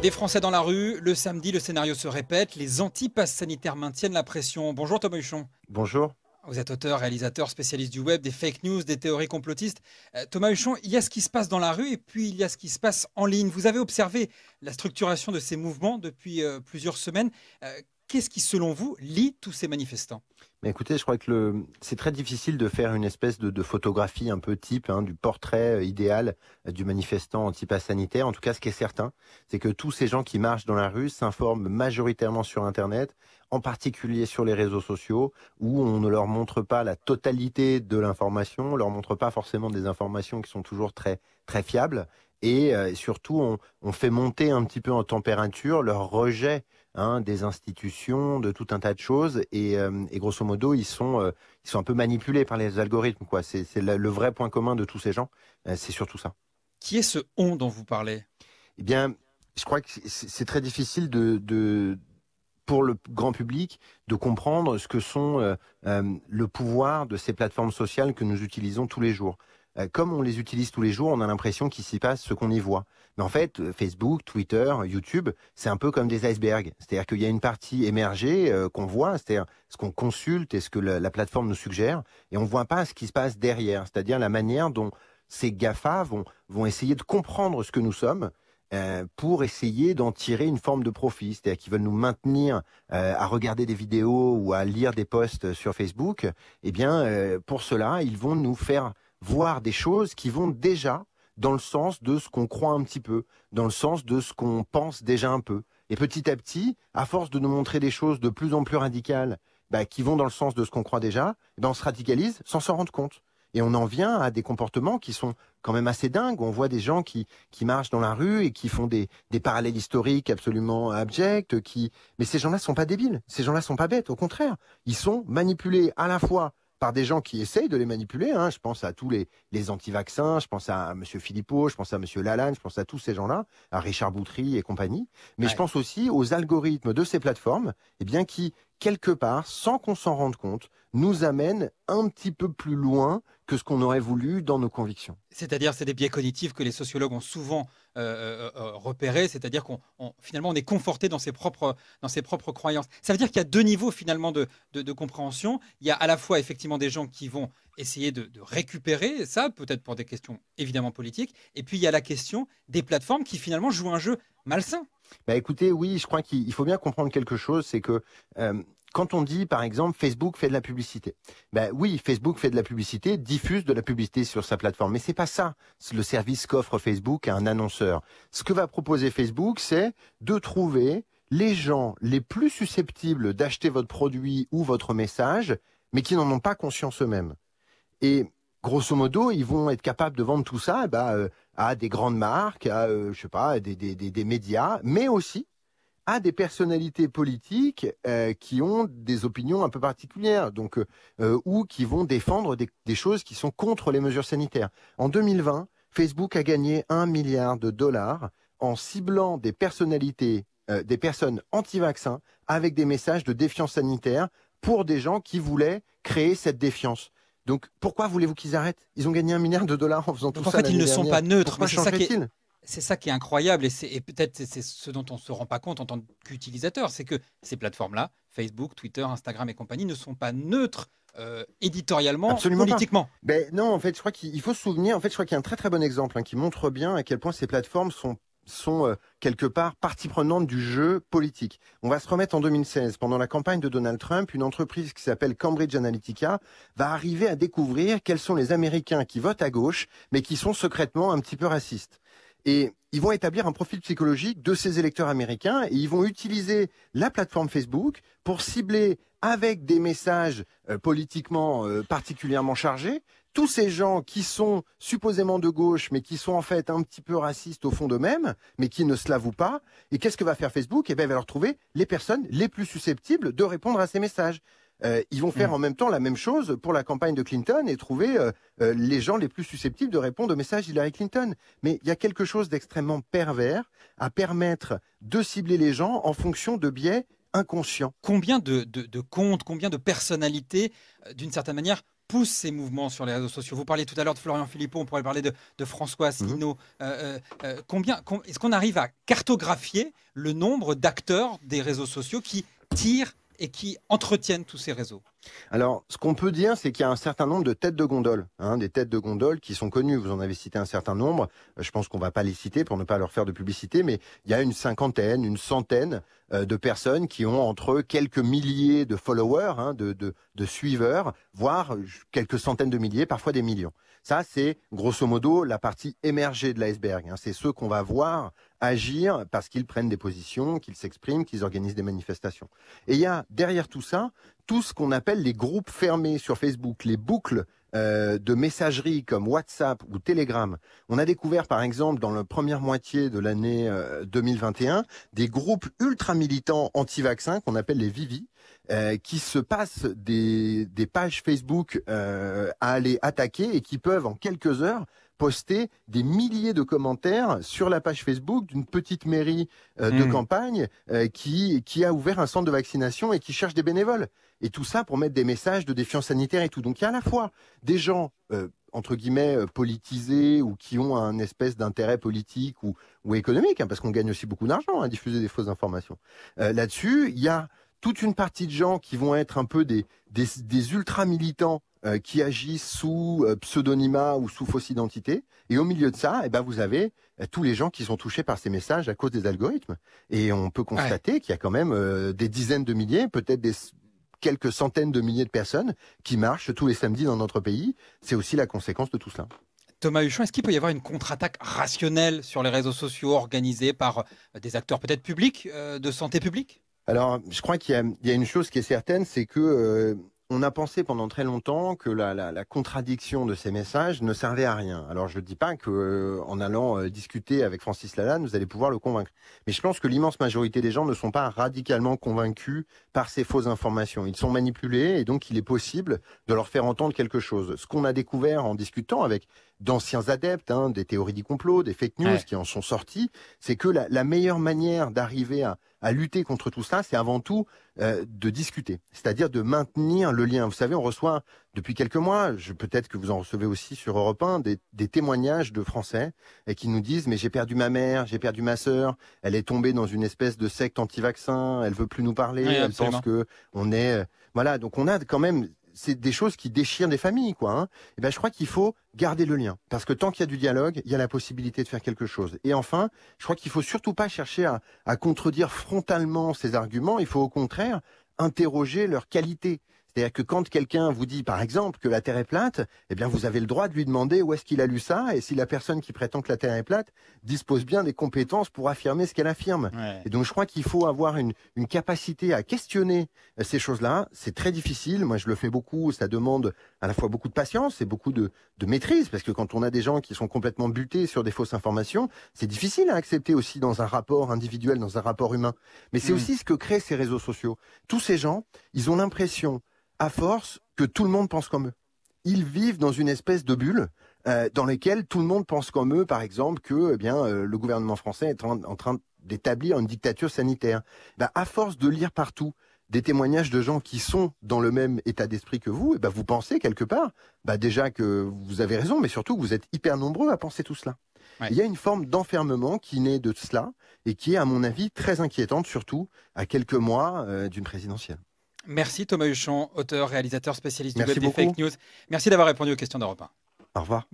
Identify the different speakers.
Speaker 1: Des Français dans la rue, le samedi, le scénario se répète, les antipasses sanitaires maintiennent la pression. Bonjour Thomas Huchon.
Speaker 2: Bonjour.
Speaker 1: Vous êtes auteur, réalisateur, spécialiste du web, des fake news, des théories complotistes. Euh, Thomas Huchon, il y a ce qui se passe dans la rue et puis il y a ce qui se passe en ligne. Vous avez observé la structuration de ces mouvements depuis euh, plusieurs semaines. Qu'est-ce qui, selon vous, lie tous ces manifestants?
Speaker 2: Mais écoutez, je crois que c'est très difficile de faire une espèce de, photographie un peu type hein, du portrait euh, idéal euh, du manifestant anti-pass sanitaire. En tout cas, ce qui est certain, c'est que tous ces gens qui marchent dans la rue s'informent majoritairement sur Internet, en particulier sur les réseaux sociaux, où on ne leur montre pas la totalité de l'information, on leur montre pas forcément des informations qui sont toujours très très fiables, et euh, surtout on fait monter un petit peu en température leur rejet hein, des institutions, de tout un tas de choses, et, euh, et grosso modo, ils sont, euh, ils sont un peu manipulés par les algorithmes. quoi. C'est le, vrai point commun de tous ces gens, euh, c'est surtout ça.
Speaker 1: Qui est ce on dont vous parlez?
Speaker 2: Eh bien, je crois que c'est c'est très difficile de, de, pour le grand public de comprendre ce que sont euh, euh, le pouvoir de ces plateformes sociales que nous utilisons tous les jours. Euh, comme on les utilise tous les jours, on a l'impression qu'il s'y passe ce qu'on y voit. Mais en fait, euh, Facebook, Twitter, YouTube, c'est un peu comme des icebergs. C'est-à-dire qu'il y a une partie émergée euh, qu'on voit, c'est-à-dire ce qu'on consulte et ce que la, la plateforme nous suggère, et on ne voit pas ce qui se passe derrière, c'est-à-dire la manière dont ces GAFA vont, essayer de comprendre ce que nous sommes pour essayer d'en tirer une forme de profit, c'est-à-dire qu'ils veulent nous maintenir à regarder des vidéos ou à lire des posts sur Facebook. Eh bien, pour cela, ils vont nous faire voir des choses qui vont déjà dans le sens de ce qu'on croit un petit peu, dans le sens de ce qu'on pense déjà un peu. Et petit à petit, à force de nous montrer des choses de plus en plus radicales, bah, qui vont dans le sens de ce qu'on croit déjà, eh ben on se radicalise sans s'en rendre compte. Et on en vient à des comportements qui sont quand même assez dingues. On voit des gens qui, qui marchent dans la rue et qui font des, des parallèles historiques absolument abjects. Qui... Mais ces gens-là sont pas débiles. Ces gens-là sont pas bêtes. Au contraire, ils sont manipulés à la fois par des gens qui essayent de les manipuler. Hein. Je pense à tous les, les anti-vaccins, je pense à M. Philippot, je pense à M. Lalanne, je pense à tous ces gens-là, à Richard Boutry et compagnie. Mais
Speaker 1: Ouais.
Speaker 2: je pense aussi aux algorithmes de ces plateformes, eh bien, qui, quelque part, sans qu'on s'en rende compte, nous amènent un petit peu plus loin que ce qu'on aurait voulu dans nos convictions.
Speaker 1: C'est-à-dire, c'est des biais cognitifs que les sociologues ont souvent euh, euh, repérés, c'est-à-dire qu'on on- finalement on est conforté dans ses propres dans ses propres croyances. Ça veut dire qu'il y a deux niveaux finalement de, de, compréhension. Il y a à la fois effectivement des gens qui vont essayer de, récupérer ça, peut-être pour des questions évidemment politiques, et puis il y a la question des plateformes qui finalement jouent un jeu malsain.
Speaker 2: Bah écoutez, oui, je crois qu'il il faut bien comprendre quelque chose, c'est que euh, quand on dit, par exemple, Facebook fait de la publicité, ben oui, Facebook fait de la publicité, diffuse de la publicité sur sa plateforme, mais c'est pas ça le service qu'offre Facebook à un annonceur. Ce que va proposer Facebook, c'est de trouver les gens les plus susceptibles d'acheter votre produit ou votre message, mais qui n'en ont pas conscience eux-mêmes. Et grosso modo, ils vont être capables de vendre tout ça, eh ben, euh, à des grandes marques, à euh, je sais pas, des, des, des, des médias, mais aussi à des personnalités politiques euh, qui ont des opinions un peu particulières, donc euh, euh, ou qui vont défendre des, des choses qui sont contre les mesures sanitaires. En 2020, Facebook a gagné un milliard de dollars en ciblant des personnalités, euh, des personnes anti-vaccins avec des messages de défiance sanitaire pour des gens qui voulaient créer cette défiance. Donc pourquoi voulez-vous qu'ils arrêtent? Ils ont gagné un milliard de dollars en faisant
Speaker 1: Donc
Speaker 2: tout
Speaker 1: en
Speaker 2: ça.
Speaker 1: fait, ils ne sont pas neutres.
Speaker 2: Pourquoi
Speaker 1: mais c'est ça qui est- C'est ça qui est incroyable et, c'est- peut-être c'est- ce dont on ne se rend pas compte en tant qu'utilisateur, c'est que ces plateformes-là, Facebook, Twitter, Instagram et compagnie, ne sont pas neutres euh, éditorialement,
Speaker 2: Absolument pas.
Speaker 1: politiquement.
Speaker 2: Ben non, en fait, je crois qu'il il faut se souvenir. En fait, je crois qu'il y a un très très bon exemple hein, qui montre bien à quel point ces plateformes sont sont euh, quelque part partie prenante du jeu politique. On va se remettre en 2016. Pendant la campagne de Donald Trump, une entreprise qui s'appelle Cambridge Analytica va arriver à découvrir quels sont les Américains qui votent à gauche, mais qui sont secrètement un petit peu racistes. Et ils vont établir un profil psychologique de ces électeurs américains et ils vont utiliser la plateforme Facebook pour cibler avec des messages euh, politiquement euh, particulièrement chargés tous ces gens qui sont supposément de gauche, mais qui sont en fait un petit peu racistes au fond d'eux-mêmes, mais qui ne se l'avouent pas. Et qu'est-ce que va faire Facebook? Eh bien, il va leur trouver les personnes les plus susceptibles de répondre à ces messages. Euh, ils vont faire
Speaker 1: Mm.
Speaker 2: en même temps la même chose pour la campagne de Clinton et trouver euh, euh, les gens les plus susceptibles de répondre au message d'Hillary Clinton. Mais il y a quelque chose d'extrêmement pervers à permettre de cibler les gens en fonction de biais inconscients.
Speaker 1: Combien de, de- de comptes, combien de personnalités, d'une certaine manière, pousse ces mouvements sur les réseaux sociaux? Vous parliez tout à l'heure de Florian Philippot, on pourrait parler de, François
Speaker 2: Mhm.
Speaker 1: Asselineau. Euh, combien, est-ce qu'on arrive à cartographier le nombre d'acteurs des réseaux sociaux qui tirent et qui entretiennent tous ces réseaux
Speaker 2: Alors, ce qu'on peut dire, c'est qu'il y a un certain nombre de têtes de gondole, hein, des têtes de gondole qui sont connues. Vous en avez cité un certain nombre. Euh, je pense qu'on va pas les citer pour ne pas leur faire de publicité, mais il y a une cinquantaine, une centaine euh, de personnes qui ont entre quelques milliers de followers, hein, de suiveurs, voire quelques centaines de milliers, parfois des millions. Ça, c'est grosso modo la partie émergée de l'iceberg. Hein. C'est ceux qu'on va voir agir parce qu'ils prennent des positions, qu'ils s'expriment, qu'ils organisent des manifestations. Et il y a derrière tout ça tout ce qu'on appelle les groupes fermés sur Facebook, les boucles euh, de messagerie comme WhatsApp ou Telegram. On a découvert par exemple dans la première moitié de l'année 2021 euh, des groupes ultra militants anti-vaccins qu'on appelle les Vivi, euh, qui se passent des, des pages Facebook à aller attaquer et qui peuvent en quelques heures poster des milliers de commentaires sur la page Facebook d'une petite mairie euh, de mmh. campagne euh, qui, qui a ouvert un centre de vaccination et qui cherche des bénévoles. Et tout ça pour mettre des messages de défiance sanitaire et tout. Donc il y a à la fois des gens euh, entre guillemets politisés ou qui ont un espèce d'intérêt politique ou, ou économique, hein, parce qu'on gagne aussi beaucoup d'argent à diffuser des fausses informations. Là-dessus, il y a toute une partie de gens qui vont être un peu des, des, des ultra militants euh, qui agissent sous euh, pseudonymat ou sous fausse identité. Et au milieu de ça, eh ben, vous avez euh, tous les gens qui sont touchés par ces messages à cause des algorithmes. Et on peut constater qu'il y a quand même des dizaines de milliers, peut-être des quelques centaines de milliers de personnes qui marchent tous les samedis dans notre pays. C'est aussi la conséquence de tout cela.
Speaker 1: Thomas Huchon, est-ce qu'il peut y avoir une contre-attaque rationnelle sur les réseaux sociaux organisée par des acteurs peut-être publics de santé publique?
Speaker 2: Alors, je crois qu'il y, y, a une chose qui est certaine, c'est que on a pensé pendant très longtemps que la, la, la, contradiction de ces messages ne servait à rien. Alors je ne dis pas que euh, en allant euh, discuter avec Francis Lalanne, vous allez pouvoir le convaincre. Mais je pense que l'immense majorité des gens ne sont pas radicalement convaincus par ces fausses informations. Ils sont manipulés et donc il est possible de leur faire entendre quelque chose. Ce qu'on a découvert en discutant avec d'anciens adeptes hein, des théories du complot, des fake news qui en sont sortis, c'est que la, la meilleure manière d'arriver à, à lutter contre tout ça, c'est avant tout euh, de discuter, c'est-à-dire de maintenir le lien. Vous savez, on reçoit depuis quelques mois, peut-être que vous en recevez aussi sur Europe 1, des, des témoignages de Français et qui nous disent mais j'ai perdu ma mère, j'ai perdu ma sœur, elle est tombée dans une espèce de secte anti-vaccin, elle veut plus nous parler, elle pense que on est euh, voilà, donc on a quand même c'est des choses qui déchirent des familles, quoi. Hein. Et eh ben, je crois qu'il faut garder le lien, parce que tant qu'il y a du dialogue, il y a la possibilité de faire quelque chose. Et enfin, je crois qu'il faut surtout pas chercher à, à contredire frontalement ces arguments. Il faut au contraire interroger leur qualité. C'est-à-dire que quand quelqu'un vous dit, par exemple, que la Terre est plate, eh bien, vous avez le droit de lui demander où est-ce qu'il a lu ça et si la personne qui prétend que la Terre est plate dispose bien des compétences pour affirmer ce qu'elle affirme. Et donc, je crois qu'il faut avoir une, une, capacité à questionner euh, ces choses-là. C'est très difficile. Moi, je le fais beaucoup. Ça demande à la fois beaucoup de patience et beaucoup de, de maîtrise parce que quand on a des gens qui sont complètement butés sur des fausses informations, c'est difficile à accepter aussi dans un rapport individuel, dans un rapport humain. Mais c'est mmh. aussi ce que créent ces réseaux sociaux. Tous ces gens, ils ont l'impression à force que tout le monde pense comme eux. Ils vivent dans une espèce de bulle euh, dans laquelle tout le monde pense comme eux, par exemple, que eh bien euh, le gouvernement français est en, train d'établir une dictature sanitaire. Ben, à force de lire partout des témoignages de gens qui sont dans le même état d'esprit que vous, et eh ben vous pensez quelque part, bah déjà que vous avez raison, mais surtout que vous êtes hyper nombreux à penser tout cela. Il y a une forme d'enfermement qui naît de cela et qui est, à mon avis, très inquiétante, surtout à quelques mois euh, d'une présidentielle.
Speaker 1: Merci Thomas Huchon, auteur, réalisateur, spécialiste du web des fake news. Merci d'avoir répondu aux questions d'Europe 1.
Speaker 2: Au revoir.